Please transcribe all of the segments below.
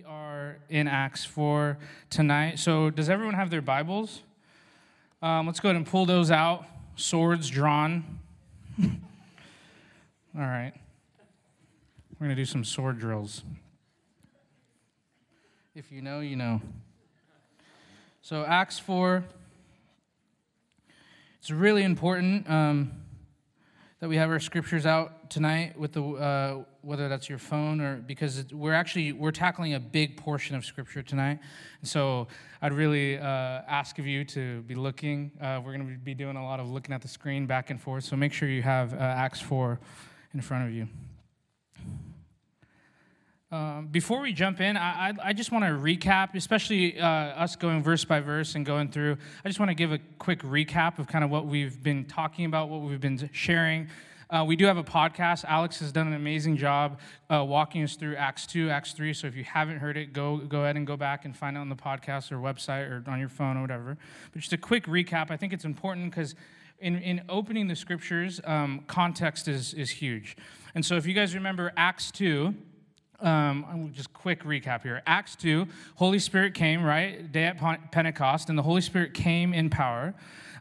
We are in Acts 4 tonight. So, does everyone have their Bibles? Um, let's go ahead and pull those out. Swords drawn. All right. We're going to do some sword drills. If you know, you know. So, Acts 4. It's really important um, that we have our scriptures out tonight with the. Uh, whether that's your phone or because we're actually we're tackling a big portion of scripture tonight. So i'd really uh, ask of you to be looking. Uh, we're going to be doing a lot of looking at the screen back and forth. So make sure you have uh, acts 4 in front of you um, before we jump in, I, I, I just want to recap, especially uh, us going verse by verse and going through. I just want to give a quick recap of kind of what we've been talking about, what we've been sharing, uh, we do have a podcast. Alex has done an amazing job uh, walking us through Acts 2, Acts 3. So if you haven't heard it, go, go ahead and go back and find it on the podcast or website or on your phone or whatever. But just a quick recap, I think it's important because in, in opening the scriptures, um, context is, is huge. And so if you guys remember Acts 2, um, just quick recap here. Acts 2, Holy Spirit came, right? Day at Pentecost, and the Holy Spirit came in power.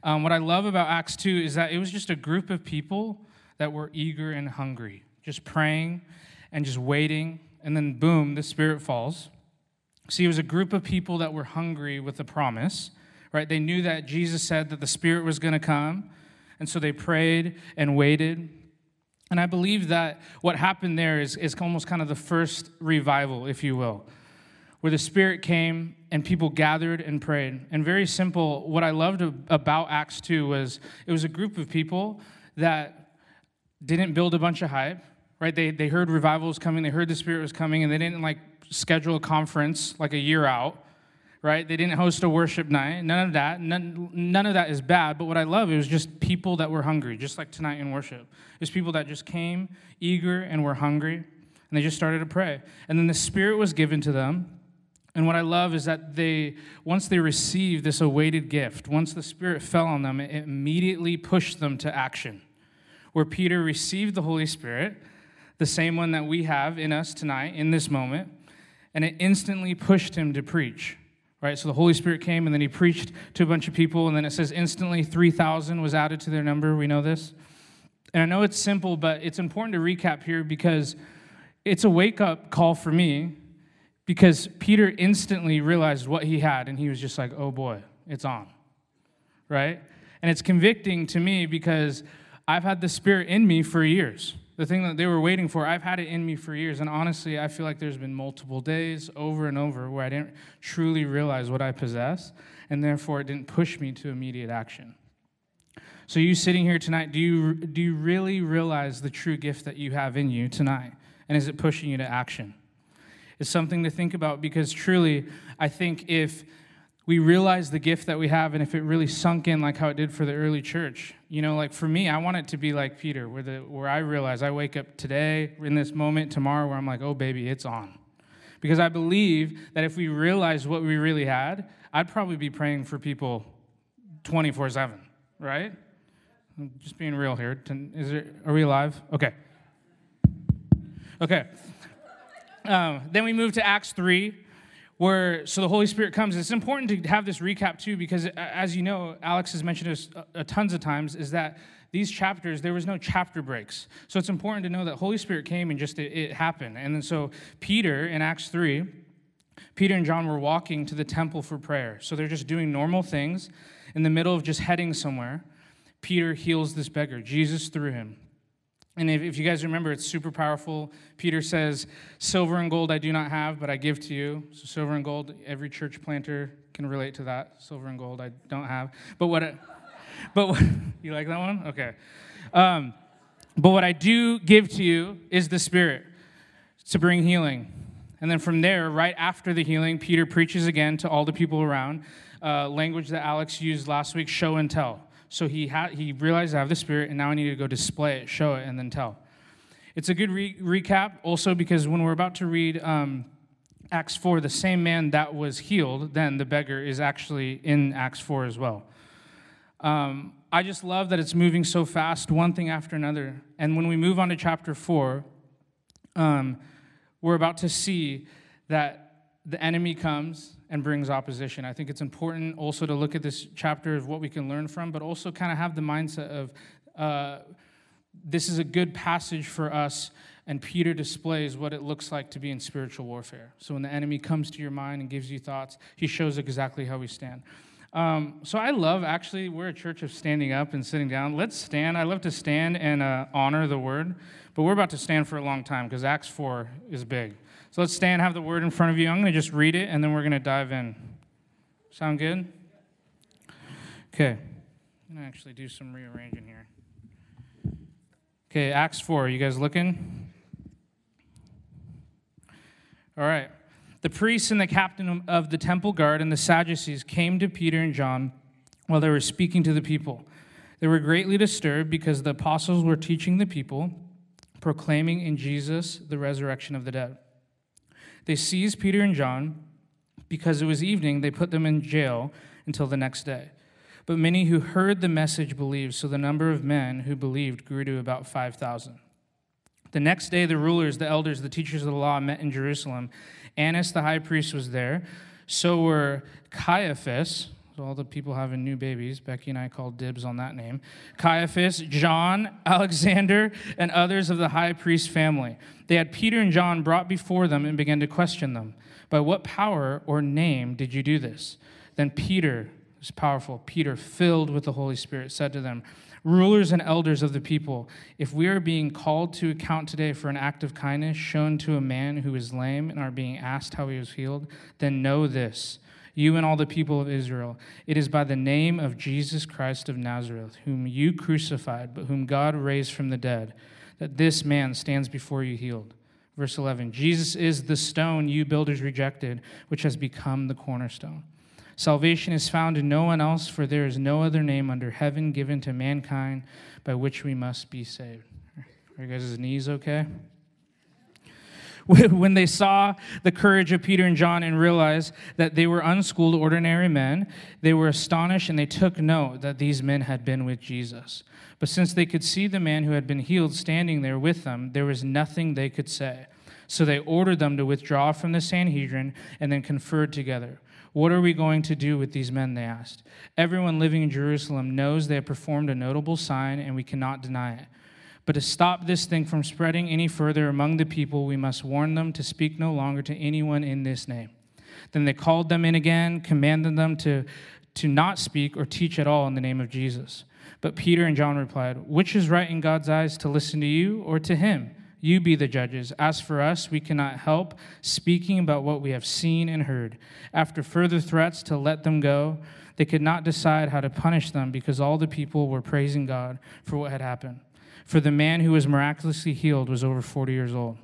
Um, what I love about Acts 2 is that it was just a group of people that were eager and hungry, just praying and just waiting. And then, boom, the Spirit falls. See, it was a group of people that were hungry with the promise, right? They knew that Jesus said that the Spirit was going to come. And so they prayed and waited. And I believe that what happened there is, is almost kind of the first revival, if you will, where the Spirit came and people gathered and prayed. And very simple, what I loved about Acts 2 was it was a group of people that didn't build a bunch of hype, right? They, they heard revival was coming, they heard the Spirit was coming, and they didn't like schedule a conference like a year out, right? They didn't host a worship night. None of that. None, none of that is bad. But what I love is just people that were hungry, just like tonight in worship. There's people that just came eager and were hungry, and they just started to pray. And then the Spirit was given to them. And what I love is that they, once they received this awaited gift, once the Spirit fell on them, it immediately pushed them to action where Peter received the Holy Spirit, the same one that we have in us tonight, in this moment, and it instantly pushed him to preach. Right? So the Holy Spirit came and then he preached to a bunch of people, and then it says instantly 3,000 was added to their number. We know this. And I know it's simple, but it's important to recap here because it's a wake up call for me because Peter instantly realized what he had, and he was just like, oh boy, it's on. Right? And it's convicting to me because I've had the Spirit in me for years. The thing that they were waiting for, I've had it in me for years. And honestly, I feel like there's been multiple days over and over where I didn't truly realize what I possess, and therefore it didn't push me to immediate action. So, you sitting here tonight, do you, do you really realize the true gift that you have in you tonight? And is it pushing you to action? It's something to think about because truly, I think if we realize the gift that we have and if it really sunk in like how it did for the early church. You know like for me i want it to be like peter where, the, where i realize i wake up today in this moment tomorrow where i'm like oh baby it's on. Because i believe that if we realized what we really had i'd probably be praying for people 24-7 right? I'm just being real here. Is there, are we alive? Okay. Okay. Um, then we move to acts 3 where so the Holy Spirit comes. It's important to have this recap too, because uh, as you know, Alex has mentioned this uh, uh, tons of times, is that these chapters there was no chapter breaks. So it's important to know that Holy Spirit came and just it, it happened. And then so Peter in Acts three, Peter and John were walking to the temple for prayer. So they're just doing normal things in the middle of just heading somewhere. Peter heals this beggar. Jesus through him. And if, if, you guys remember, it's super powerful. Peter says, Silver and gold I do not have, but I give to you. So, silver and gold, every church planter can relate to that. Silver and gold I don't have. But what, I, but what, you like that one? Okay. Um, but what I do give to you is the Spirit to bring healing. And then from there, right after the healing, Peter preaches again to all the people around. Uh, language that Alex used last week show and tell. So he, ha- he realized I have the Spirit, and now I need to go display it, show it, and then tell. It's a good re- recap also because when we're about to read um, Acts 4, the same man that was healed, then the beggar, is actually in Acts 4 as well. Um, I just love that it's moving so fast, one thing after another. And when we move on to chapter 4, um, we're about to see that the enemy comes and brings opposition. I think it's important also to look at this chapter of what we can learn from, but also kind of have the mindset of uh, this is a good passage for us, and Peter displays what it looks like to be in spiritual warfare. So when the enemy comes to your mind and gives you thoughts, he shows exactly how we stand. Um, so I love, actually, we're a church of standing up and sitting down. Let's stand. I love to stand and uh, honor the word, but we're about to stand for a long time because Acts 4 is big. So let's stand, have the word in front of you. I'm going to just read it, and then we're going to dive in. Sound good? Okay. I'm going to actually do some rearranging here. Okay, Acts 4. You guys looking? All right. The priests and the captain of the temple guard and the Sadducees came to Peter and John while they were speaking to the people. They were greatly disturbed because the apostles were teaching the people, proclaiming in Jesus the resurrection of the dead. They seized Peter and John. Because it was evening, they put them in jail until the next day. But many who heard the message believed, so the number of men who believed grew to about 5,000. The next day, the rulers, the elders, the teachers of the law met in Jerusalem. Annas the high priest was there. So were Caiaphas, all the people having new babies. Becky and I called dibs on that name. Caiaphas, John, Alexander, and others of the high priest family. They had Peter and John brought before them and began to question them. By what power or name did you do this? Then Peter, this powerful Peter, filled with the Holy Spirit, said to them, Rulers and elders of the people, if we are being called to account today for an act of kindness shown to a man who is lame and are being asked how he was healed, then know this you and all the people of Israel. It is by the name of Jesus Christ of Nazareth, whom you crucified, but whom God raised from the dead, that this man stands before you healed. Verse 11 Jesus is the stone you builders rejected, which has become the cornerstone. Salvation is found in no one else, for there is no other name under heaven given to mankind by which we must be saved. Are you guys' knees okay? when they saw the courage of Peter and John and realized that they were unschooled, ordinary men, they were astonished and they took note that these men had been with Jesus. But since they could see the man who had been healed standing there with them, there was nothing they could say. So they ordered them to withdraw from the Sanhedrin and then conferred together. What are we going to do with these men? They asked. Everyone living in Jerusalem knows they have performed a notable sign, and we cannot deny it. But to stop this thing from spreading any further among the people, we must warn them to speak no longer to anyone in this name. Then they called them in again, commanded them to, to not speak or teach at all in the name of Jesus. But Peter and John replied, Which is right in God's eyes, to listen to you or to him? You be the judges. As for us, we cannot help speaking about what we have seen and heard. After further threats to let them go, they could not decide how to punish them because all the people were praising God for what had happened for the man who was miraculously healed was over 40 years old.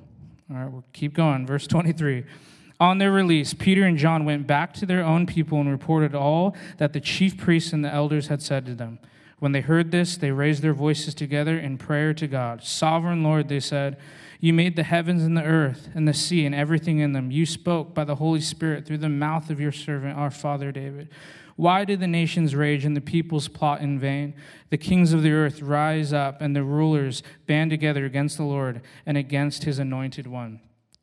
All right, we'll keep going. Verse 23. On their release, Peter and John went back to their own people and reported all that the chief priests and the elders had said to them. When they heard this, they raised their voices together in prayer to God. Sovereign Lord, they said, You made the heavens and the earth and the sea and everything in them. You spoke by the Holy Spirit through the mouth of your servant, our father David. Why do the nations rage and the peoples plot in vain? The kings of the earth rise up and the rulers band together against the Lord and against his anointed one.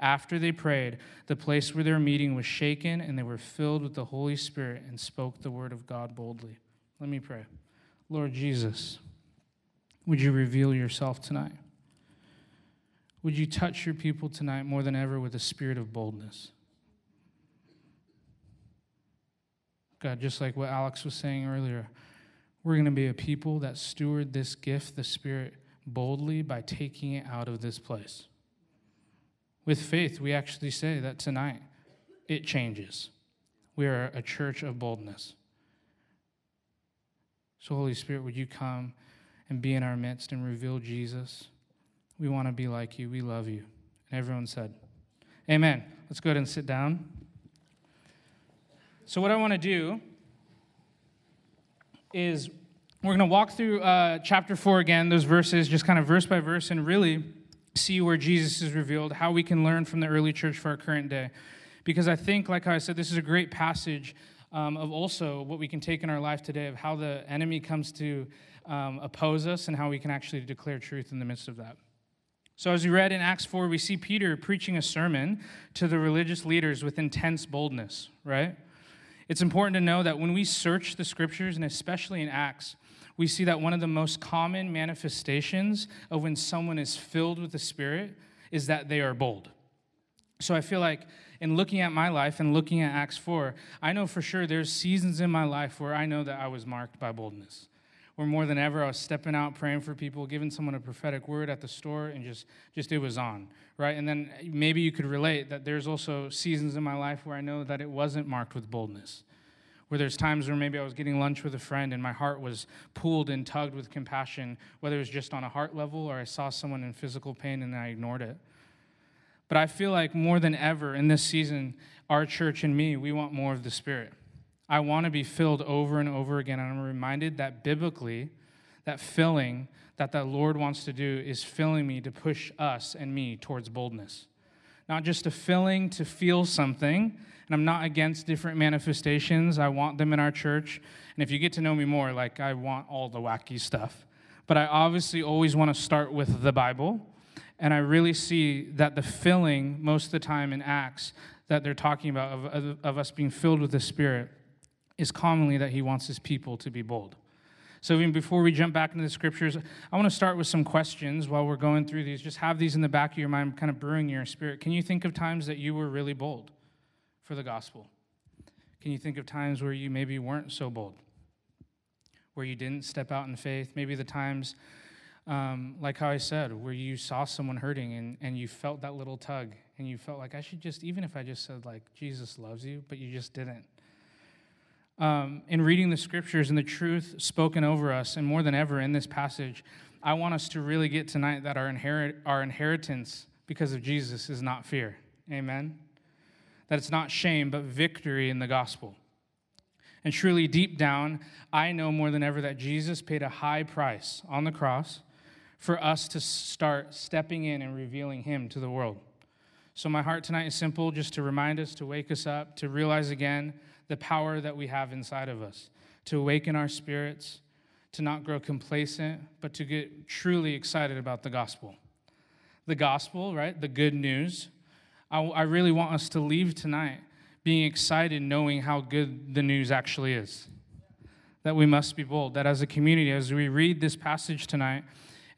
After they prayed, the place where they were meeting was shaken, and they were filled with the Holy Spirit and spoke the word of God boldly. Let me pray. Lord Jesus, would you reveal yourself tonight? Would you touch your people tonight more than ever with a spirit of boldness? God, just like what Alex was saying earlier, we're going to be a people that steward this gift, the Spirit, boldly by taking it out of this place. With faith, we actually say that tonight it changes. We are a church of boldness. So, Holy Spirit, would you come and be in our midst and reveal Jesus? We want to be like you. We love you. And everyone said, Amen. Let's go ahead and sit down. So, what I want to do is we're going to walk through uh, chapter 4 again, those verses, just kind of verse by verse, and really see where Jesus is revealed, how we can learn from the early church for our current day. Because I think, like I said, this is a great passage um, of also what we can take in our life today of how the enemy comes to um, oppose us and how we can actually declare truth in the midst of that. So, as we read in Acts 4, we see Peter preaching a sermon to the religious leaders with intense boldness, right? It's important to know that when we search the scriptures, and especially in Acts, we see that one of the most common manifestations of when someone is filled with the Spirit is that they are bold. So I feel like in looking at my life and looking at Acts 4, I know for sure there's seasons in my life where I know that I was marked by boldness. Where more than ever I was stepping out, praying for people, giving someone a prophetic word at the store, and just, just it was on, right? And then maybe you could relate that there's also seasons in my life where I know that it wasn't marked with boldness where there's times where maybe I was getting lunch with a friend and my heart was pulled and tugged with compassion, whether it was just on a heart level or I saw someone in physical pain and I ignored it. But I feel like more than ever in this season, our church and me, we want more of the Spirit. I want to be filled over and over again. And I'm reminded that biblically, that filling that the Lord wants to do is filling me to push us and me towards boldness. Not just a filling to feel something, and I'm not against different manifestations. I want them in our church. And if you get to know me more, like I want all the wacky stuff. But I obviously always want to start with the Bible. And I really see that the filling, most of the time in Acts, that they're talking about of, of, of us being filled with the Spirit, is commonly that He wants His people to be bold. So, even before we jump back into the scriptures, I want to start with some questions while we're going through these. Just have these in the back of your mind, kind of brewing your spirit. Can you think of times that you were really bold? For the gospel? Can you think of times where you maybe weren't so bold? Where you didn't step out in faith? Maybe the times, um, like how I said, where you saw someone hurting and, and you felt that little tug and you felt like, I should just, even if I just said, like, Jesus loves you, but you just didn't. Um, in reading the scriptures and the truth spoken over us, and more than ever in this passage, I want us to really get tonight that our, inherit, our inheritance because of Jesus is not fear. Amen that it's not shame, but victory in the gospel. And truly, deep down, I know more than ever that Jesus paid a high price on the cross for us to start stepping in and revealing Him to the world. So, my heart tonight is simple just to remind us, to wake us up, to realize again the power that we have inside of us, to awaken our spirits, to not grow complacent, but to get truly excited about the gospel. The gospel, right? The good news I, I really want us to leave tonight being excited, knowing how good the news actually is. That we must be bold, that as a community, as we read this passage tonight,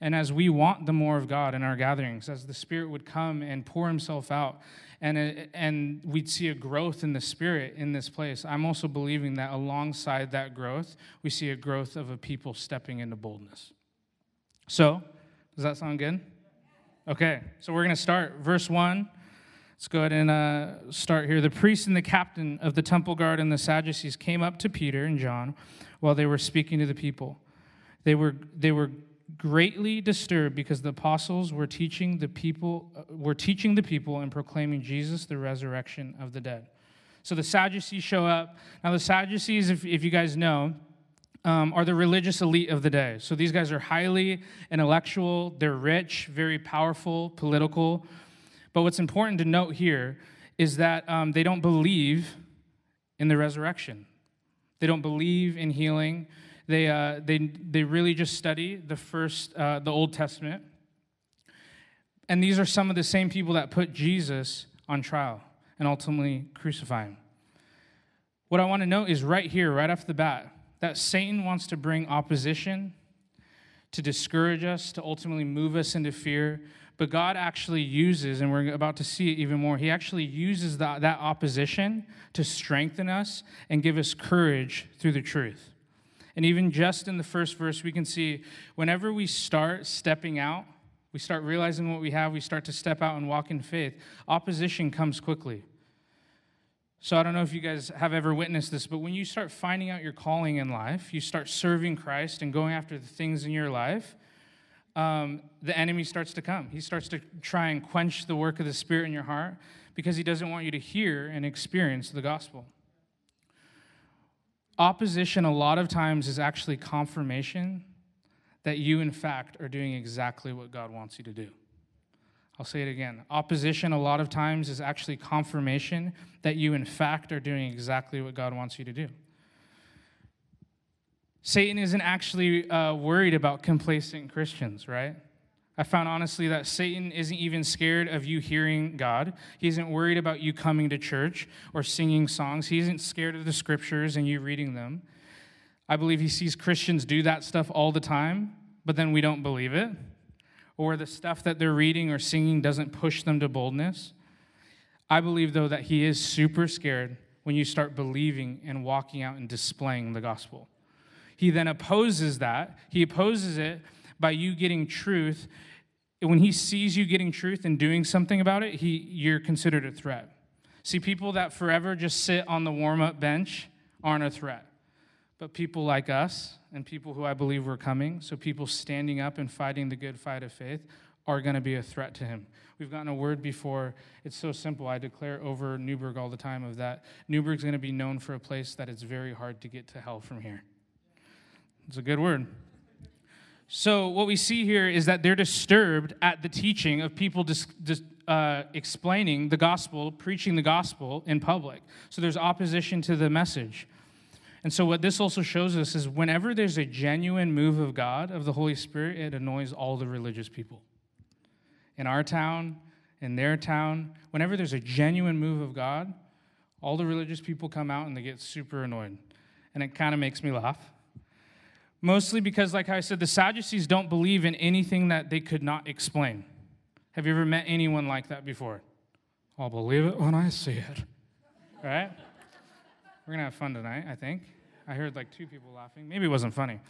and as we want the more of God in our gatherings, as the Spirit would come and pour Himself out, and, uh, and we'd see a growth in the Spirit in this place, I'm also believing that alongside that growth, we see a growth of a people stepping into boldness. So, does that sound good? Okay, so we're going to start. Verse 1 Let's go ahead and uh, start here. The priest and the captain of the temple guard and the Sadducees came up to Peter and John while they were speaking to the people. They were, they were greatly disturbed because the apostles were teaching the people uh, were teaching the people and proclaiming Jesus the resurrection of the dead. So the Sadducees show up. Now the Sadducees, if, if you guys know, um, are the religious elite of the day. So these guys are highly intellectual, they're rich, very powerful, political. But what's important to note here is that um, they don't believe in the resurrection. They don't believe in healing. They, uh, they, they really just study the first, uh, the Old Testament. And these are some of the same people that put Jesus on trial and ultimately crucify him. What I want to note is right here, right off the bat, that Satan wants to bring opposition, to discourage us, to ultimately move us into fear, but God actually uses, and we're about to see it even more, He actually uses that, that opposition to strengthen us and give us courage through the truth. And even just in the first verse, we can see whenever we start stepping out, we start realizing what we have, we start to step out and walk in faith, opposition comes quickly. So I don't know if you guys have ever witnessed this, but when you start finding out your calling in life, you start serving Christ and going after the things in your life, um, the enemy starts to come. He starts to try and quench the work of the Spirit in your heart because he doesn't want you to hear and experience the gospel. opposition, a lot of times, is actually confirmation that you, in fact, are doing exactly what God wants you to do. I'll say it again. Opposition, a lot of times, is actually confirmation that you, in fact, are doing exactly what God wants you to do. Satan isn't actually uh, worried about complacent Christians, right? I found honestly that Satan isn't even scared of you hearing God. He isn't worried about you coming to church or singing songs. He isn't scared of the scriptures and you reading them. I believe he sees Christians do that stuff all the time, but then we don't believe it. Or the stuff that they're reading or singing doesn't push them to boldness. I believe, though, that he is super scared when you start believing and walking out and displaying the gospel. He then opposes that. He opposes it by you getting truth. When he sees you getting truth and doing something about it, he, you're considered a threat. See, people that forever just sit on the warm up bench aren't a threat. But people like us and people who I believe were coming, so people standing up and fighting the good fight of faith, are going to be a threat to him. We've gotten a word before. It's so simple. I declare over Newberg all the time of that. Newberg's going to be known for a place that it's very hard to get to hell from here. It's a good word. So, what we see here is that they're disturbed at the teaching of people dis, dis, uh, explaining the gospel, preaching the gospel in public. So, there's opposition to the message. And so, what this also shows us is whenever there's a genuine move of God, of the Holy Spirit, it annoys all the religious people. In our town, in their town, whenever there's a genuine move of God, all the religious people come out and they get super annoyed. And it kind of makes me laugh Mostly because, like I said, the Sadducees don't believe in anything that they could not explain. Have you ever met anyone like that before? I'll believe it when I see it. Right? We're going to have fun tonight, I think. I heard like two people laughing. Maybe it wasn't funny.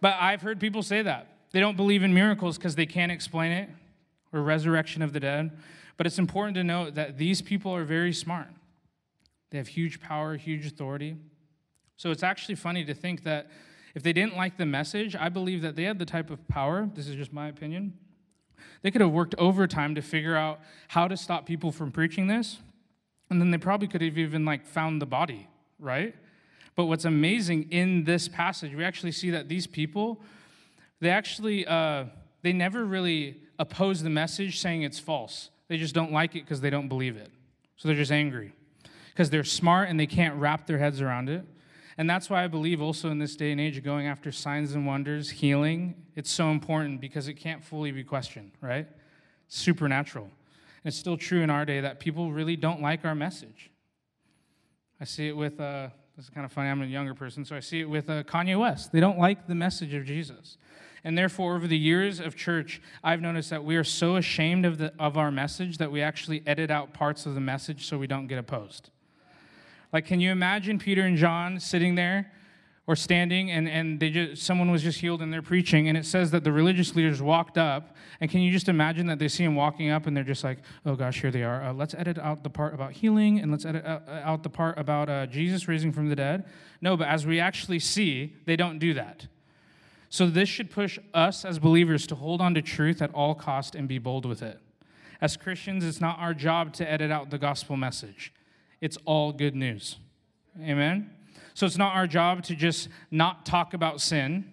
But I've heard people say that. They don't believe in miracles because they can't explain it or resurrection of the dead. But it's important to note that these people are very smart. They have huge power, huge authority. So it's actually funny to think that if they didn't like the message, I believe that they had the type of power, this is just my opinion, they could have worked overtime to figure out how to stop people from preaching this. And then they probably could have even like found the body, right? But what's amazing in this passage, we actually see that these people, they actually, uh, they never really oppose the message saying it's false. They just don't like it because they don't believe it. So they're just angry because they're smart and they can't wrap their heads around it. And that's why I believe also in this day and age, of going after signs and wonders, healing, it's so important because it can't fully be questioned, right? It's supernatural. And it's still true in our day that people really don't like our message. I see it with, uh, this is kind of funny, I'm a younger person, so I see it with uh, Kanye West. They don't like the message of Jesus. And therefore, over the years of church, I've noticed that we are so ashamed of, the, of our message that we actually edit out parts of the message so we don't get opposed. Like, can you imagine Peter and John sitting there or standing and, and they just, someone was just healed and they're preaching and it says that the religious leaders walked up and can you just imagine that they see him walking up and they're just like oh gosh here they are. Uh, let's edit out the part about healing and let's edit uh, uh, out the part about uh, jesus raising from the dead. No but as we actually see they don't do that. So this should push us as believers to hold on to truth at all cost and be bold with it. As christians it's not our job to edit out the gospel message it's all good news. Amen? So it's not our job to just not talk about sin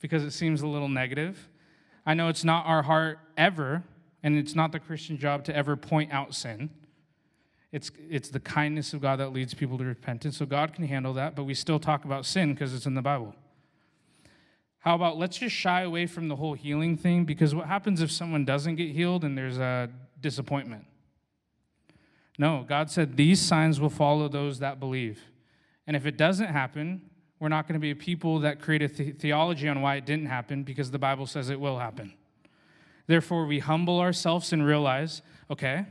because it seems a little negative. I know it's not our heart ever, and it's not the Christian job to ever point out sin. It's, it's the kindness of God that leads people to repentance. So God can handle that, but we still talk about sin because it's in the Bible. How about let's just shy away from the whole healing thing because what happens if someone doesn't get healed and there's a disappointment? No, God said these signs will follow those that believe. And if it doesn't happen, we're not going to be a people that create a the- theology on why it didn't happen because the Bible says it will happen. Therefore, we humble ourselves and realize okay,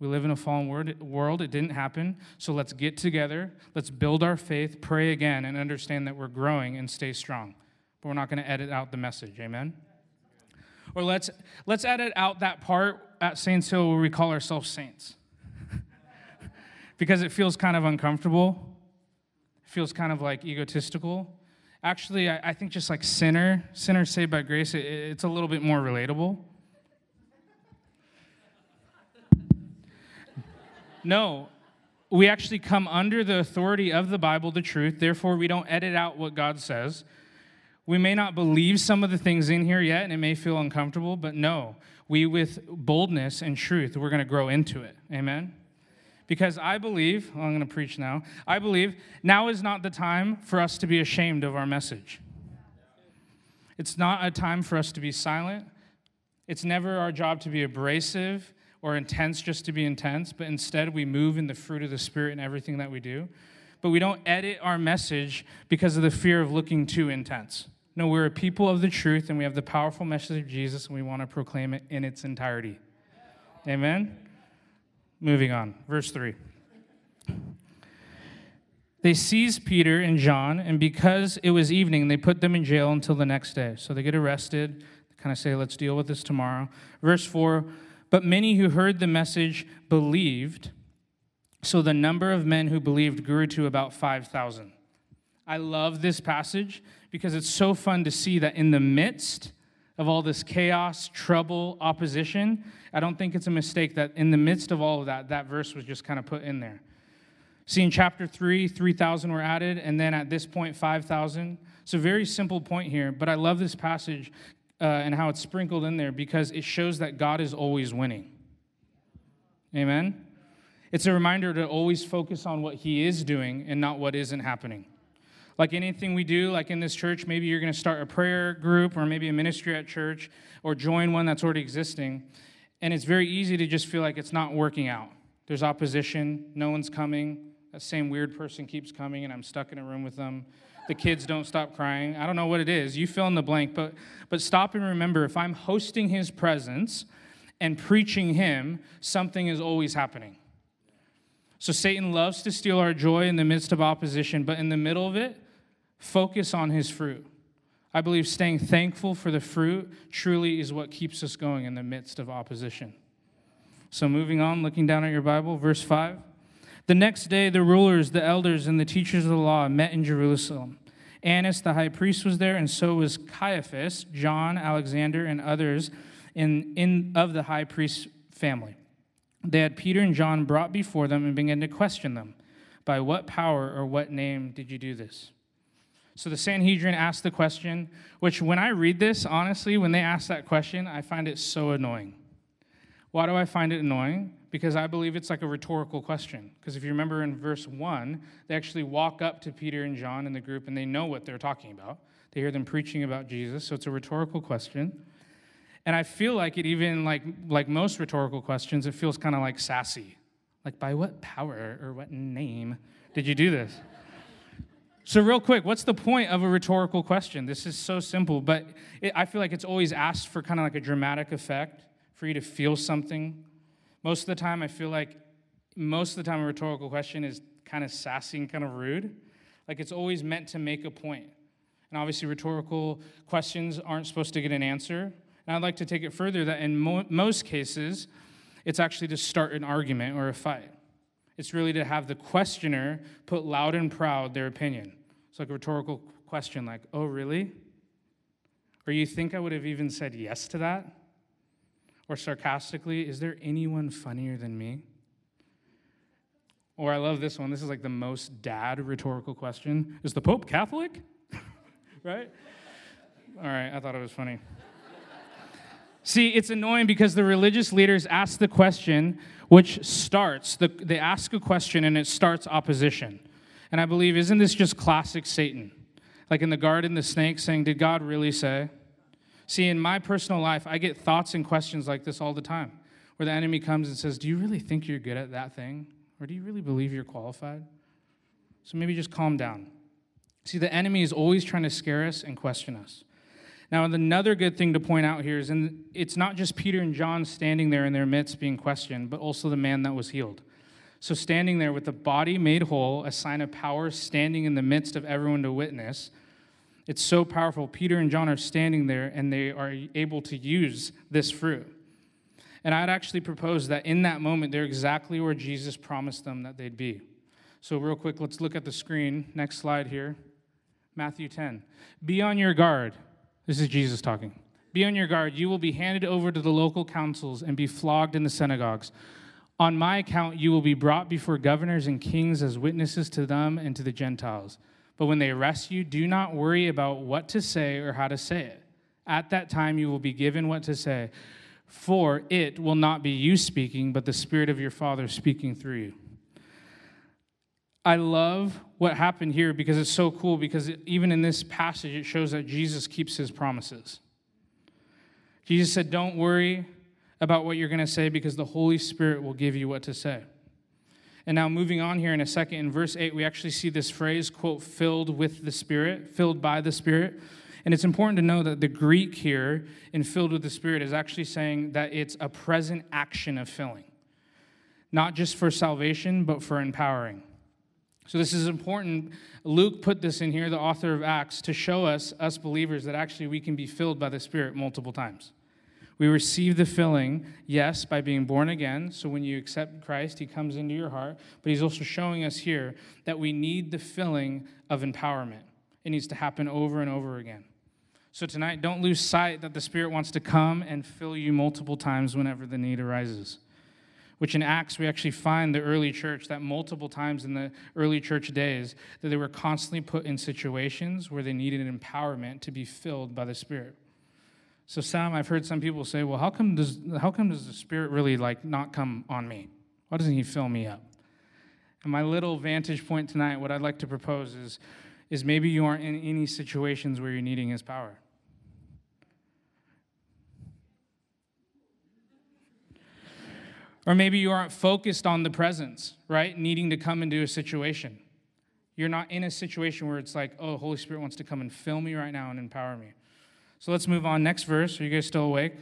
we live in a fallen world. It didn't happen. So let's get together. Let's build our faith, pray again, and understand that we're growing and stay strong. But we're not going to edit out the message. Amen? Or let's, let's edit out that part at Saints Hill where we call ourselves saints because it feels kind of uncomfortable. It feels kind of like egotistical. Actually, I, I think just like sinner, sinner saved by grace, it, it's a little bit more relatable. No, we actually come under the authority of the Bible, the truth. Therefore, we don't edit out what God says. We may not believe some of the things in here yet, and it may feel uncomfortable, but no, we, with boldness and truth, we're going to grow into it. Amen? Because I believe, well, I'm going to preach now, I believe now is not the time for us to be ashamed of our message. It's not a time for us to be silent. It's never our job to be abrasive or intense just to be intense, but instead we move in the fruit of the Spirit in everything that we do. But we don't edit our message because of the fear of looking too intense. No, we're a people of the truth and we have the powerful message of Jesus and we want to proclaim it in its entirety. Amen? Moving on. Verse 3. They seized Peter and John, and because it was evening, they put them in jail until the next day. So they get arrested. They kind of say, let's deal with this tomorrow. Verse 4 But many who heard the message believed. So the number of men who believed grew to about 5,000. I love this passage because it's so fun to see that in the midst of all this chaos, trouble, opposition, I don't think it's a mistake that in the midst of all of that, that verse was just kind of put in there. See, in chapter 3, 3,000 were added, and then at this point, 5,000. It's a very simple point here, but I love this passage uh, and how it's sprinkled in there because it shows that God is always winning. Amen? It's a reminder to always focus on what He is doing and not what isn't happening. Like anything we do, like in this church, maybe you're going to start a prayer group or maybe a ministry at church or join one that's already existing. And it's very easy to just feel like it's not working out. There's opposition, no one's coming. That same weird person keeps coming, and I'm stuck in a room with them. The kids don't stop crying. I don't know what it is. You fill in the blank, but, but stop and remember if I'm hosting his presence and preaching him, something is always happening. So Satan loves to steal our joy in the midst of opposition, but in the middle of it, focus on his fruit. I believe staying thankful for the fruit truly is what keeps us going in the midst of opposition. So, moving on, looking down at your Bible, verse 5. The next day, the rulers, the elders, and the teachers of the law met in Jerusalem. Annas the high priest was there, and so was Caiaphas, John, Alexander, and others in, in, of the high priest family they had Peter and John brought before them and began to question them. By what power or what name did you do this? So the Sanhedrin asked the question, which when I read this, honestly, when they ask that question, I find it so annoying. Why do I find it annoying? Because I believe it's like a rhetorical question. Because if you remember in verse 1, they actually walk up to Peter and John in the group and they know what they're talking about. They hear them preaching about Jesus, so it's a rhetorical question. And I feel like it even like like most rhetorical questions, it feels kind of like sassy. Like by what power or what name did you do this? So real quick, what's the point of a rhetorical question? This is so simple, but it, I feel like it's always asked for kind of like a dramatic effect for you to feel something. Most of the time, I feel like most of the time a rhetorical question is kind of sassy and kind of rude. Like it's always meant to make a point. And obviously, rhetorical questions aren't supposed to get an answer. And I'd like to take it further that in mo- most cases, it's actually to start an argument or a fight. It's really to have the questioner put loud and proud their opinion. It's like a rhetorical question, like, oh, really? Or you think I would have even said yes to that? Or sarcastically, is there anyone funnier than me? Or I love this one. This is like the most dad rhetorical question Is the Pope Catholic? right? All right, I thought it was funny. See, it's annoying because the religious leaders ask the question, which starts, the, they ask a question and it starts opposition. And I believe, isn't this just classic Satan? Like in the garden, the snake saying, Did God really say? See, in my personal life, I get thoughts and questions like this all the time, where the enemy comes and says, Do you really think you're good at that thing? Or do you really believe you're qualified? So maybe just calm down. See, the enemy is always trying to scare us and question us. Now, another good thing to point out here is and it's not just Peter and John standing there in their midst being questioned, but also the man that was healed. So, standing there with the body made whole, a sign of power, standing in the midst of everyone to witness, it's so powerful. Peter and John are standing there and they are able to use this fruit. And I'd actually propose that in that moment, they're exactly where Jesus promised them that they'd be. So, real quick, let's look at the screen. Next slide here Matthew 10. Be on your guard. This is Jesus talking. Be on your guard. You will be handed over to the local councils and be flogged in the synagogues. On my account, you will be brought before governors and kings as witnesses to them and to the Gentiles. But when they arrest you, do not worry about what to say or how to say it. At that time, you will be given what to say, for it will not be you speaking, but the Spirit of your Father speaking through you. I love what happened here because it's so cool, because even in this passage, it shows that Jesus keeps his promises. Jesus said, Don't worry about what you're going to say because the Holy Spirit will give you what to say. And now, moving on here in a second, in verse 8, we actually see this phrase, quote, filled with the Spirit, filled by the Spirit. And it's important to know that the Greek here in filled with the Spirit is actually saying that it's a present action of filling, not just for salvation, but for empowering. So, this is important. Luke put this in here, the author of Acts, to show us, us believers, that actually we can be filled by the Spirit multiple times. We receive the filling, yes, by being born again. So when you accept Christ, he comes into your heart. But he's also showing us here that we need the filling of empowerment. It needs to happen over and over again. So tonight, don't lose sight that the Spirit wants to come and fill you multiple times whenever the need arises. Which in Acts, we actually find the early church that multiple times in the early church days, that they were constantly put in situations where they needed empowerment to be filled by the Spirit. So Sam, I've heard some people say, "Well, how come does how come does the Spirit really like not come on me? Why doesn't He fill me up?" And my little vantage point tonight, what I'd like to propose is, is maybe you aren't in any situations where you're needing His power. Or maybe you aren't focused on the presence, right? Needing to come into a situation. You're not in a situation where it's like, oh, Holy Spirit wants to come and fill me right now and empower me. So let's move on. Next verse. Are you guys still awake?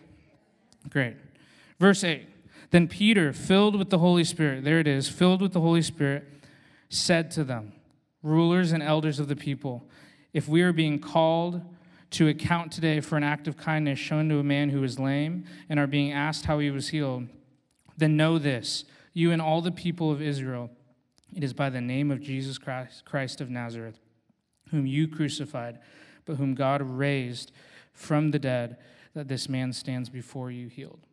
Great. Verse 8. Then Peter, filled with the Holy Spirit, there it is, filled with the Holy Spirit, said to them, rulers and elders of the people, if we are being called to account today for an act of kindness shown to a man who is lame and are being asked how he was healed, then know this, you and all the people of Israel, it is by the name of Jesus Christ, Christ of Nazareth, whom you crucified, but whom God raised from the dead that this man stands before you healed.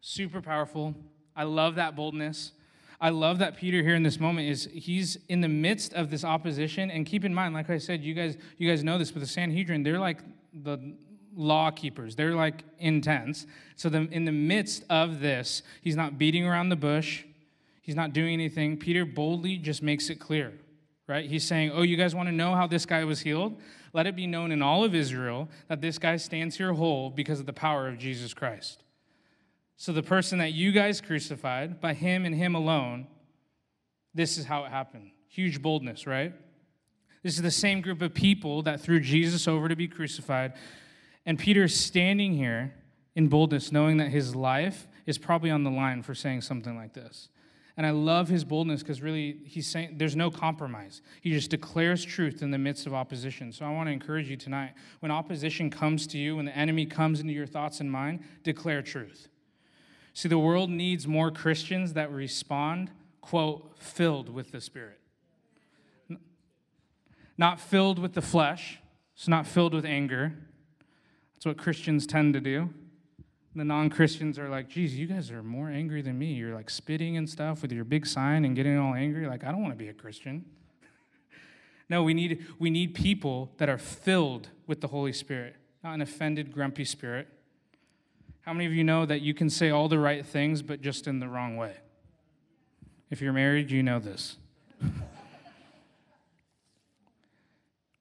Super powerful. I love that boldness. I love that Peter here in this moment is he's in the midst of this opposition. And keep in mind, like I said, you guys, you guys know this, but the Sanhedrin, they're like the law keepers. They're like intense. So the, in the midst of this, he's not beating around the bush. He's not doing anything. Peter boldly just makes it clear, right? He's saying, Oh, you guys want to know how this guy was healed? let it be known in all of Israel that this guy stands here whole because of the power of Jesus Christ. So, the person that you guys crucified, by him and him alone, this is how it happened. Huge boldness, right? This is the same group of people that threw Jesus over to be crucified. And Peter is standing here in boldness, knowing that his life is probably on the line for saying something like this. And I love his boldness because really he's saying there's no compromise. He just declares truth in the midst of opposition. So I want to encourage you tonight when opposition comes to you, when the enemy comes into your thoughts and mind, declare truth. See, the world needs more Christians that respond, quote, filled with the Spirit. Not filled with the flesh, so not filled with anger. That's what Christians tend to do the non Christians are like, geez, you guys are more angry than me. You're like spitting and stuff with your big sign and getting all angry. Like, I don't want to be a Christian. no, we need, we need people that are filled with the Holy Spirit, not an offended, grumpy spirit. How many of you know that you can say all the right things, but just in the wrong way? If you're married, you know this.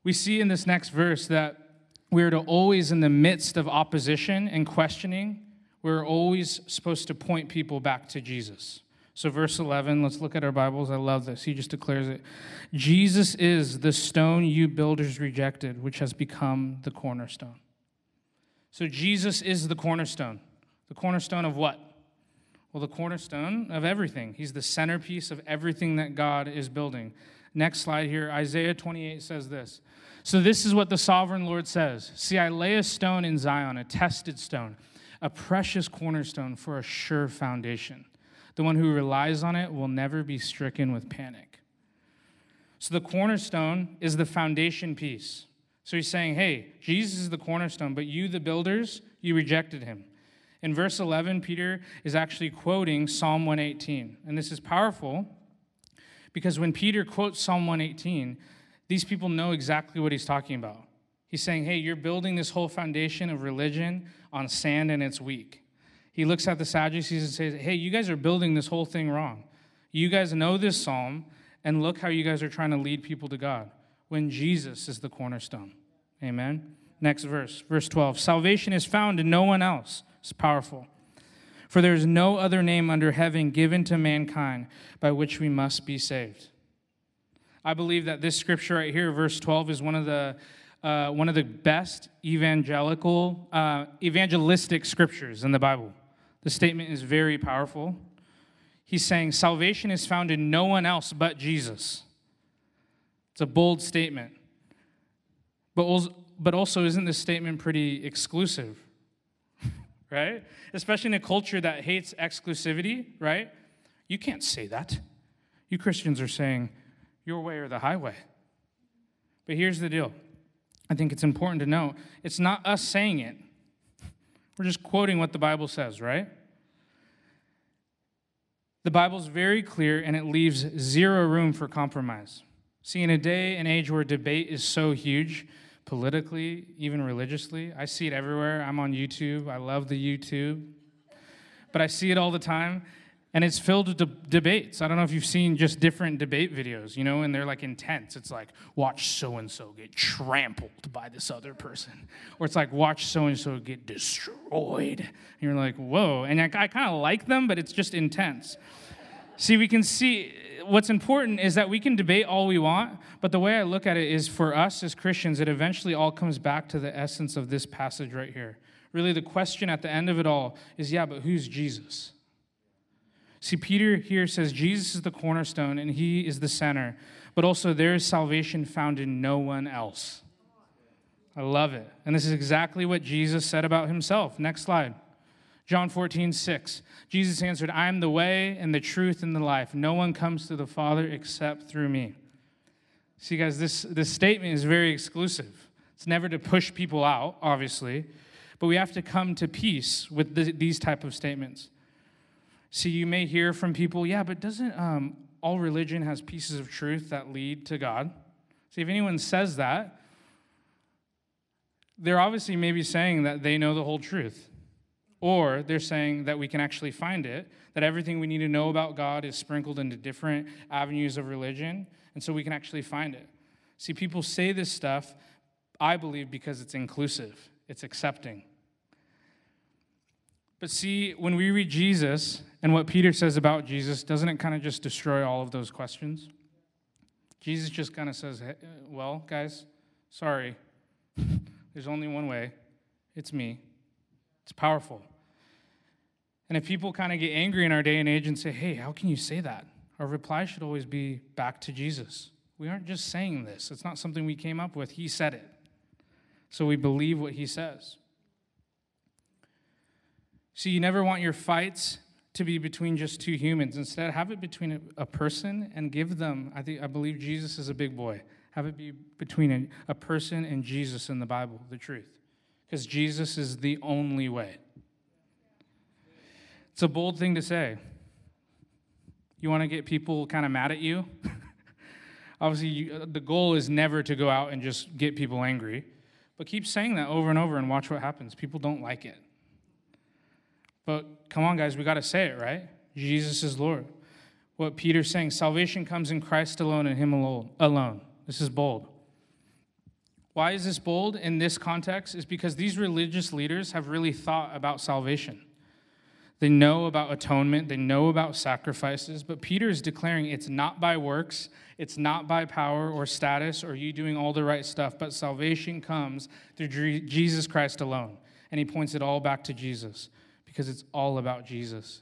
we see in this next verse that we're to always, in the midst of opposition and questioning, we're always supposed to point people back to Jesus. So, verse 11, let's look at our Bibles. I love this. He just declares it Jesus is the stone you builders rejected, which has become the cornerstone. So, Jesus is the cornerstone. The cornerstone of what? Well, the cornerstone of everything. He's the centerpiece of everything that God is building. Next slide here Isaiah 28 says this so, this is what the sovereign Lord says See, I lay a stone in Zion, a tested stone, a precious cornerstone for a sure foundation. The one who relies on it will never be stricken with panic. So, the cornerstone is the foundation piece. So, he's saying, hey, Jesus is the cornerstone, but you, the builders, you rejected him. In verse 11, Peter is actually quoting Psalm 118. And this is powerful because when Peter quotes Psalm 118, these people know exactly what he's talking about. He's saying, hey, you're building this whole foundation of religion on sand and it's weak. He looks at the Sadducees and says, hey, you guys are building this whole thing wrong. You guys know this psalm, and look how you guys are trying to lead people to God when Jesus is the cornerstone. Amen. Next verse, verse 12. Salvation is found in no one else. It's powerful. For there is no other name under heaven given to mankind by which we must be saved. I believe that this scripture right here, verse 12, is one of the uh, one of the best evangelical, uh, evangelistic scriptures in the Bible. The statement is very powerful. He's saying salvation is found in no one else but Jesus. It's a bold statement. But also, but also isn't this statement pretty exclusive? right? Especially in a culture that hates exclusivity, right? You can't say that. You Christians are saying your way or the highway. But here's the deal I think it's important to know it's not us saying it, we're just quoting what the Bible says, right? The Bible's very clear and it leaves zero room for compromise. See, in a day and age where debate is so huge, politically, even religiously, I see it everywhere. I'm on YouTube, I love the YouTube, but I see it all the time and it's filled with de- debates. I don't know if you've seen just different debate videos, you know, and they're like intense. It's like, watch so and so get trampled by this other person. Or it's like, watch so and so get destroyed. And you're like, whoa. And I, I kind of like them, but it's just intense. See, we can see what's important is that we can debate all we want, but the way I look at it is for us as Christians, it eventually all comes back to the essence of this passage right here. Really, the question at the end of it all is yeah, but who's Jesus? See, Peter here says Jesus is the cornerstone and he is the center, but also there is salvation found in no one else. I love it. And this is exactly what Jesus said about himself. Next slide. John 14, 6. Jesus answered, I am the way and the truth and the life. No one comes to the Father except through me. See, guys, this, this statement is very exclusive. It's never to push people out, obviously, but we have to come to peace with the, these type of statements. See, you may hear from people, yeah, but doesn't um, all religion has pieces of truth that lead to God? See, if anyone says that, they're obviously maybe saying that they know the whole truth. Or they're saying that we can actually find it, that everything we need to know about God is sprinkled into different avenues of religion, and so we can actually find it. See, people say this stuff, I believe, because it's inclusive, it's accepting. But see, when we read Jesus and what Peter says about Jesus, doesn't it kind of just destroy all of those questions? Jesus just kind of says, hey, Well, guys, sorry. There's only one way. It's me. It's powerful. And if people kind of get angry in our day and age and say, Hey, how can you say that? Our reply should always be back to Jesus. We aren't just saying this, it's not something we came up with. He said it. So we believe what he says. So you never want your fights to be between just two humans. Instead, have it between a, person and give them. I think I believe Jesus is a big boy. Have it be between a, a person and Jesus in the Bible, the truth, because Jesus is the only way. It's a bold thing to say. You want to get people kind of mad at you? Obviously, you, uh, the goal is never to go out and just get people angry, but keep saying that over and over and watch what happens. People don't like it. But come on, guys, we got to say it, right? Jesus is Lord. What Peter's saying salvation comes in Christ alone and Him alone. This is bold. Why is this bold in this context? Is because these religious leaders have really thought about salvation. They know about atonement, they know about sacrifices, but Peter is declaring it's not by works, it's not by power or status or you doing all the right stuff, but salvation comes through Jesus Christ alone. And he points it all back to Jesus because it's all about Jesus.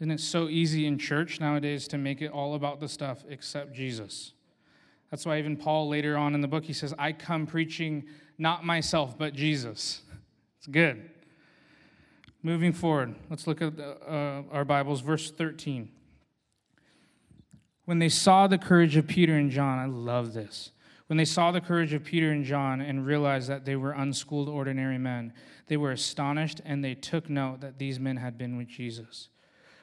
Isn't it so easy in church nowadays to make it all about the stuff except Jesus? That's why even Paul later on in the book he says, "I come preaching not myself but Jesus." It's good. Moving forward, let's look at uh, our Bibles, verse 13. When they saw the courage of Peter and John, I love this. When they saw the courage of Peter and John and realized that they were unschooled, ordinary men, they were astonished and they took note that these men had been with Jesus.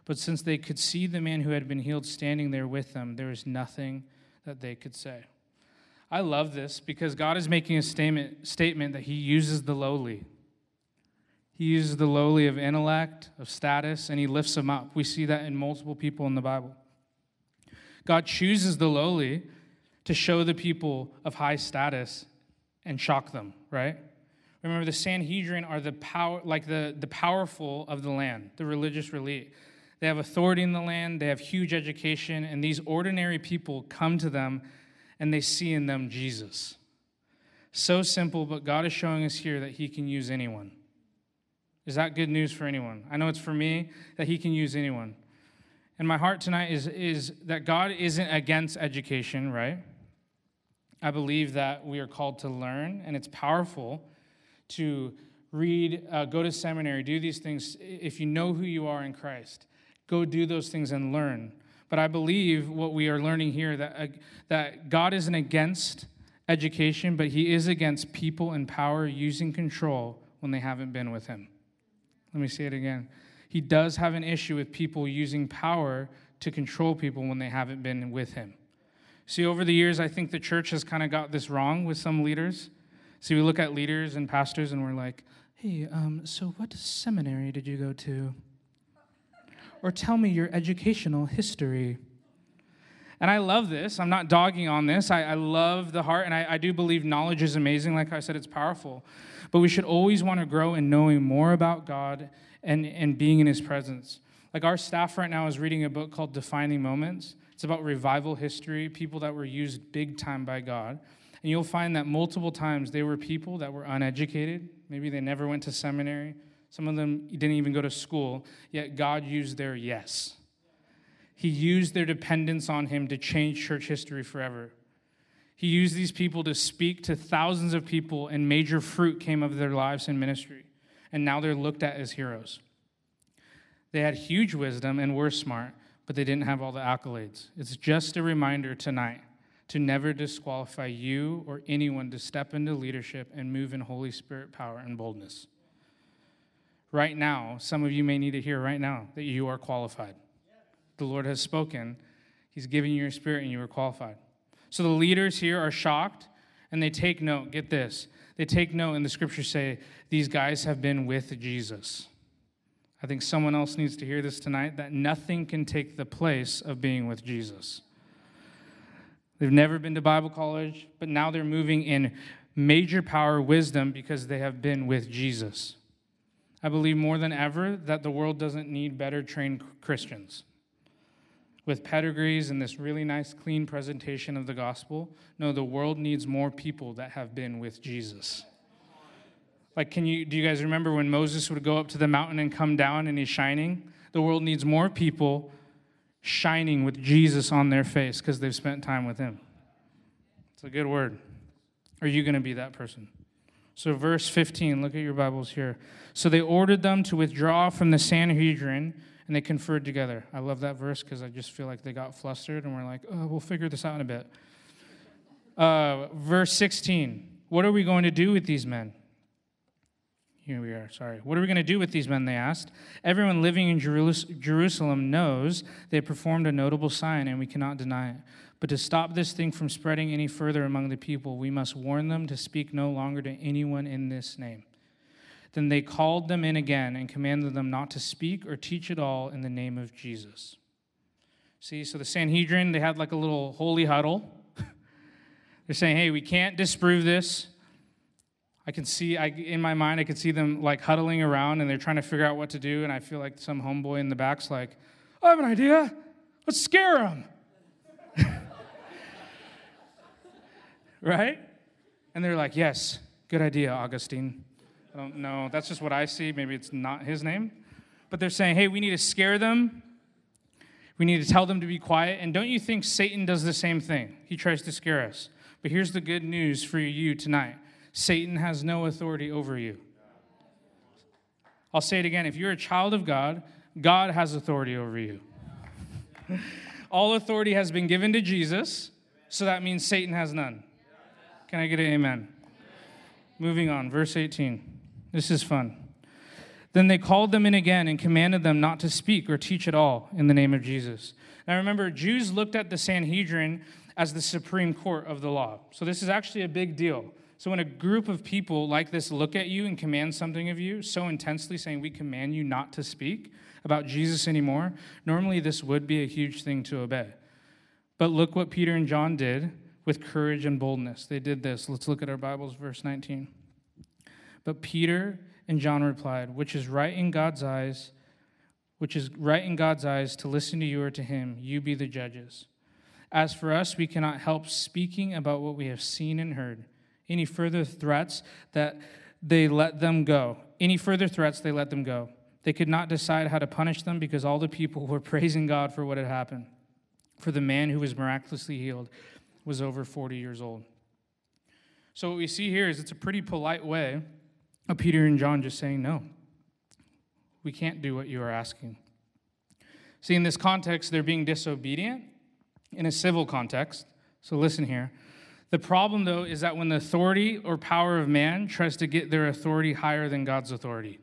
But since they could see the man who had been healed standing there with them, there was nothing that they could say. I love this because God is making a statement, statement that He uses the lowly. He uses the lowly of intellect, of status, and He lifts them up. We see that in multiple people in the Bible. God chooses the lowly to show the people of high status and shock them, right? Remember, the Sanhedrin are the power, like the, the powerful of the land, the religious elite. They have authority in the land, they have huge education, and these ordinary people come to them and they see in them Jesus. So simple, but God is showing us here that He can use anyone. Is that good news for anyone? I know it's for me that He can use anyone. And my heart tonight is, is that God isn't against education, right? I believe that we are called to learn, and it's powerful to read, uh, go to seminary, do these things. If you know who you are in Christ, go do those things and learn. But I believe what we are learning here that, uh, that God isn't against education, but He is against people in power using control when they haven't been with Him. Let me say it again. He does have an issue with people using power to control people when they haven't been with Him. See, over the years, I think the church has kind of got this wrong with some leaders. See, we look at leaders and pastors and we're like, hey, um, so what seminary did you go to? or tell me your educational history. And I love this. I'm not dogging on this. I, I love the heart, and I, I, do believe knowledge is amazing. Like I said, it's powerful. But we should always want to grow in knowing more about God and, and being in His presence. Like our staff right now is reading a book called Defining Moments. It's about revival history, people that were used big time by God. And you'll find that multiple times they were people that were uneducated. Maybe they never went to seminary. Some of them didn't even go to school, yet God used their yes. He used their dependence on Him to change church history forever. He used these people to speak to thousands of people, and major fruit came of their lives in ministry. And now they're looked at as heroes. They had huge wisdom and were smart, but they didn't have all the accolades. It's just a reminder tonight to never disqualify you or anyone to step into leadership and move in Holy Spirit power and boldness right now, some of you may need to hear right now that you are qualified. The Lord has spoken, He's given you your spirit, and you are qualified. So the leaders here are shocked and they take note. Get this. They take note, and the scriptures say, These guys have been with Jesus. I think someone else needs to hear this tonight that nothing can take the place of being with Jesus. They've never been to Bible college, but now they're moving in major power, wisdom, because they have been with Jesus. I believe more than ever that the world doesn't need better trained Christians with pedigrees and this really nice, clean presentation of the gospel. No, the world needs more people that have been with Jesus. Like, can you, do you guys remember when Moses would go up to the mountain and come down and he's shining? The world needs more people shining with Jesus on their face because they've spent time with him. It's a good word. Are you going to be that person? So, verse 15, look at your Bibles here. So they ordered them to withdraw from the Sanhedrin and they conferred together. I love that verse because I just feel like they got flustered and we're like, oh, we'll figure this out in a bit. Uh, verse 16, what are we going to do with these men? Here we are, sorry. What are we going to do with these men? They asked. Everyone living in Jerusalem knows they performed a notable sign and we cannot deny it. But to stop this thing from spreading any further among the people, we must warn them to speak no longer to anyone in this name. Then they called them in again and commanded them not to speak or teach at all in the name of Jesus. See, so the Sanhedrin, they had like a little holy huddle. They're saying, hey, we can't disprove this. I can see, I, in my mind, I can see them like huddling around and they're trying to figure out what to do. And I feel like some homeboy in the back's like, I have an idea. Let's scare them. right? And they're like, Yes, good idea, Augustine. I don't know. That's just what I see. Maybe it's not his name. But they're saying, Hey, we need to scare them. We need to tell them to be quiet. And don't you think Satan does the same thing? He tries to scare us. But here's the good news for you tonight Satan has no authority over you. I'll say it again. If you're a child of God, God has authority over you. All authority has been given to Jesus, so that means Satan has none. Can I get an amen? Moving on, verse 18. This is fun. Then they called them in again and commanded them not to speak or teach at all in the name of Jesus. Now remember, Jews looked at the Sanhedrin as the supreme court of the law. So this is actually a big deal. So when a group of people like this look at you and command something of you so intensely, saying, We command you not to speak about Jesus anymore, normally this would be a huge thing to obey. But look what Peter and John did with courage and boldness. They did this. Let's look at our Bibles, verse 19. But Peter and John replied, Which is right in God's eyes, which is right in God's eyes to listen to you or to him, you be the judges. As for us, we cannot help speaking about what we have seen and heard. Any further threats that they let them go. Any further threats, they let them go. They could not decide how to punish them because all the people were praising God for what had happened. For the man who was miraculously healed was over 40 years old. So, what we see here is it's a pretty polite way of Peter and John just saying, No, we can't do what you are asking. See, in this context, they're being disobedient in a civil context. So, listen here. The problem, though, is that when the authority or power of man tries to get their authority higher than God's authority.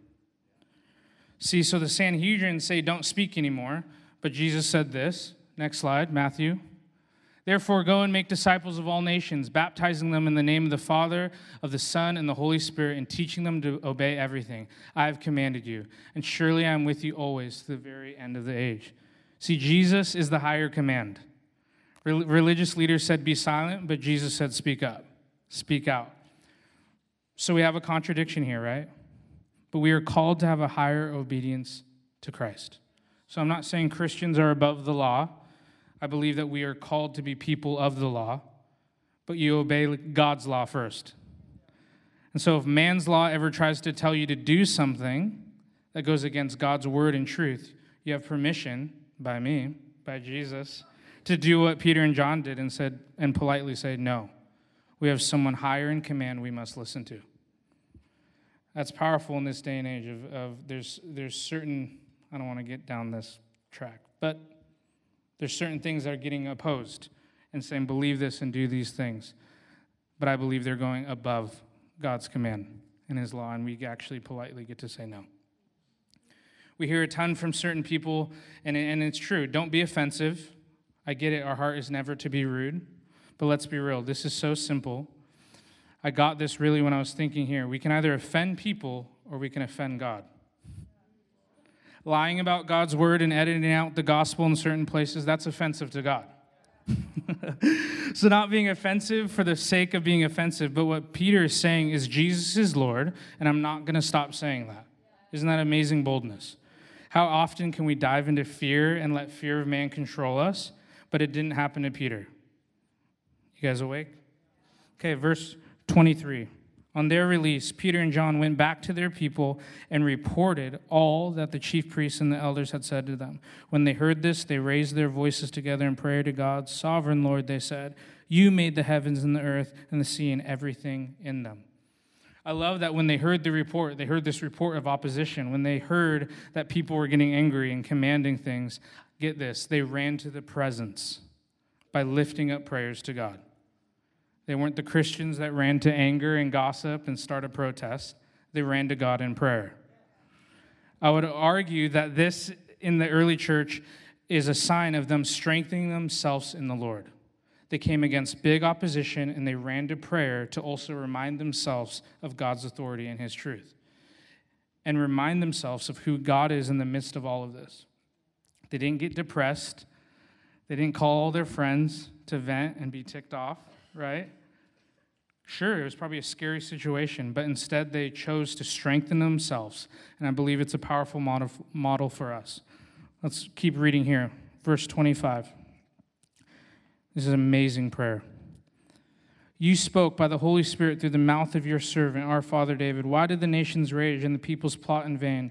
See, so the Sanhedrin say, Don't speak anymore. But Jesus said this. Next slide, Matthew Therefore, go and make disciples of all nations, baptizing them in the name of the Father, of the Son, and the Holy Spirit, and teaching them to obey everything I have commanded you. And surely I am with you always to the very end of the age. See, Jesus is the higher command. Religious leaders said, Be silent, but Jesus said, Speak up, speak out. So we have a contradiction here, right? But we are called to have a higher obedience to Christ. So I'm not saying Christians are above the law. I believe that we are called to be people of the law, but you obey God's law first. And so, if man's law ever tries to tell you to do something that goes against God's word and truth, you have permission by me, by Jesus, to do what Peter and John did and said and politely say, No. We have someone higher in command we must listen to. That's powerful in this day and age of, of there's there's certain I don't want to get down this track, but there's certain things that are getting opposed and saying, believe this and do these things. But I believe they're going above God's command and his law, and we actually politely get to say no. We hear a ton from certain people, and, and it's true. Don't be offensive. I get it. Our heart is never to be rude. But let's be real. This is so simple. I got this really when I was thinking here. We can either offend people or we can offend God lying about God's word and editing out the gospel in certain places, that's offensive to God. so, not being offensive for the sake of being offensive, but what Peter is saying is Jesus is Lord, and I'm not going to stop saying that. Isn't that amazing boldness? How often can we dive into fear and let fear of man control us? But it didn't happen to Peter. You guys awake? Okay, verse 23. On their release, Peter and John went back to their people and reported all that the chief priests and the elders had said to them. When they heard this, they raised their voices together in prayer to God. Sovereign Lord, they said, You made the heavens and the earth and the sea and everything in them. I love that when they heard the report, they heard this report of opposition. When they heard that people were getting angry and commanding things, get this, they ran to the presence by lifting up prayers to God. They weren't the Christians that ran to anger and gossip and start a protest. They ran to God in prayer. I would argue that this in the early church is a sign of them strengthening themselves in the Lord. They came against big opposition and they ran to prayer to also remind themselves of God's authority and His truth and remind themselves of who God is in the midst of all of this. They didn't get depressed, they didn't call all their friends to vent and be ticked off right? Sure, it was probably a scary situation, but instead they chose to strengthen themselves. And I believe it's a powerful model, model for us. Let's keep reading here. Verse 25. This is an amazing prayer. You spoke by the Holy Spirit through the mouth of your servant, our father David. Why did the nations rage and the peoples plot in vain?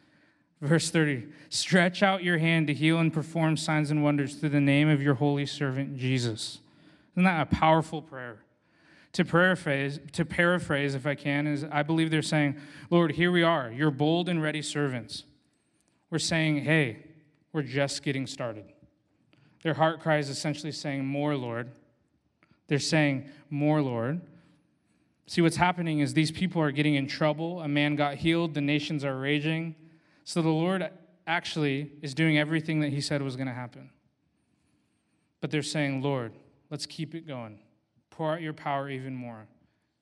Verse 30 Stretch out your hand to heal and perform signs and wonders through the name of your holy servant Jesus. Isn't that a powerful prayer? To paraphrase, to paraphrase, if I can, is I believe they're saying, Lord, here we are, your bold and ready servants. We're saying, hey, we're just getting started. Their heart cry is essentially saying, More, Lord. They're saying, More, Lord. See, what's happening is these people are getting in trouble. A man got healed, the nations are raging. So the Lord actually is doing everything that he said was going to happen. But they're saying, Lord, let's keep it going. Pour out your power even more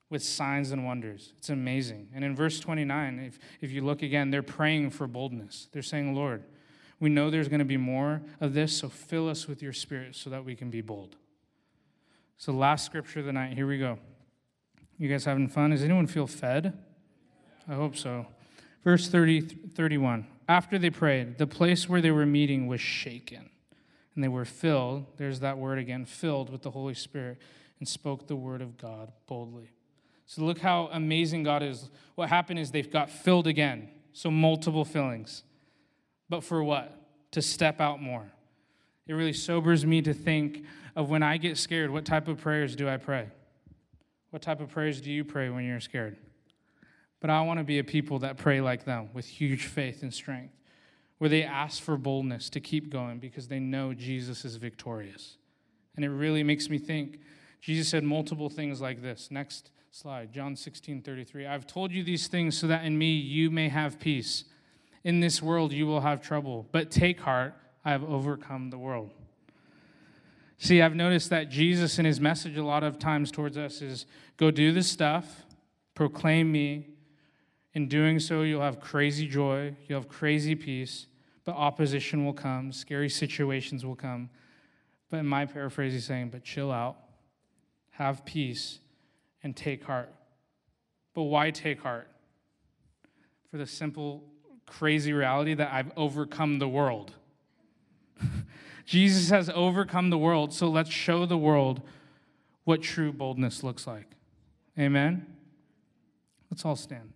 with signs and wonders. It's amazing. And in verse 29, if, if you look again, they're praying for boldness. They're saying, Lord, we know there's going to be more of this, so fill us with your spirit so that we can be bold. So, last scripture of the night. Here we go. You guys having fun? Does anyone feel fed? I hope so. Verse 30, 31. After they prayed, the place where they were meeting was shaken, and they were filled, there's that word again, filled with the Holy Spirit, and spoke the word of God boldly. So, look how amazing God is. What happened is they've got filled again. So, multiple fillings. But for what? To step out more. It really sobers me to think of when I get scared, what type of prayers do I pray? What type of prayers do you pray when you're scared? But I want to be a people that pray like them with huge faith and strength, where they ask for boldness to keep going because they know Jesus is victorious. And it really makes me think. Jesus said multiple things like this. Next slide, John 16 33. I've told you these things so that in me you may have peace. In this world you will have trouble, but take heart, I have overcome the world. See, I've noticed that Jesus in his message a lot of times towards us is go do this stuff, proclaim me. In doing so, you'll have crazy joy, you'll have crazy peace, but opposition will come, scary situations will come. But in my paraphrase, he's saying, but chill out, have peace, and take heart. But why take heart? For the simple crazy reality that I've overcome the world. Jesus has overcome the world, so let's show the world what true boldness looks like. Amen? Let's all stand.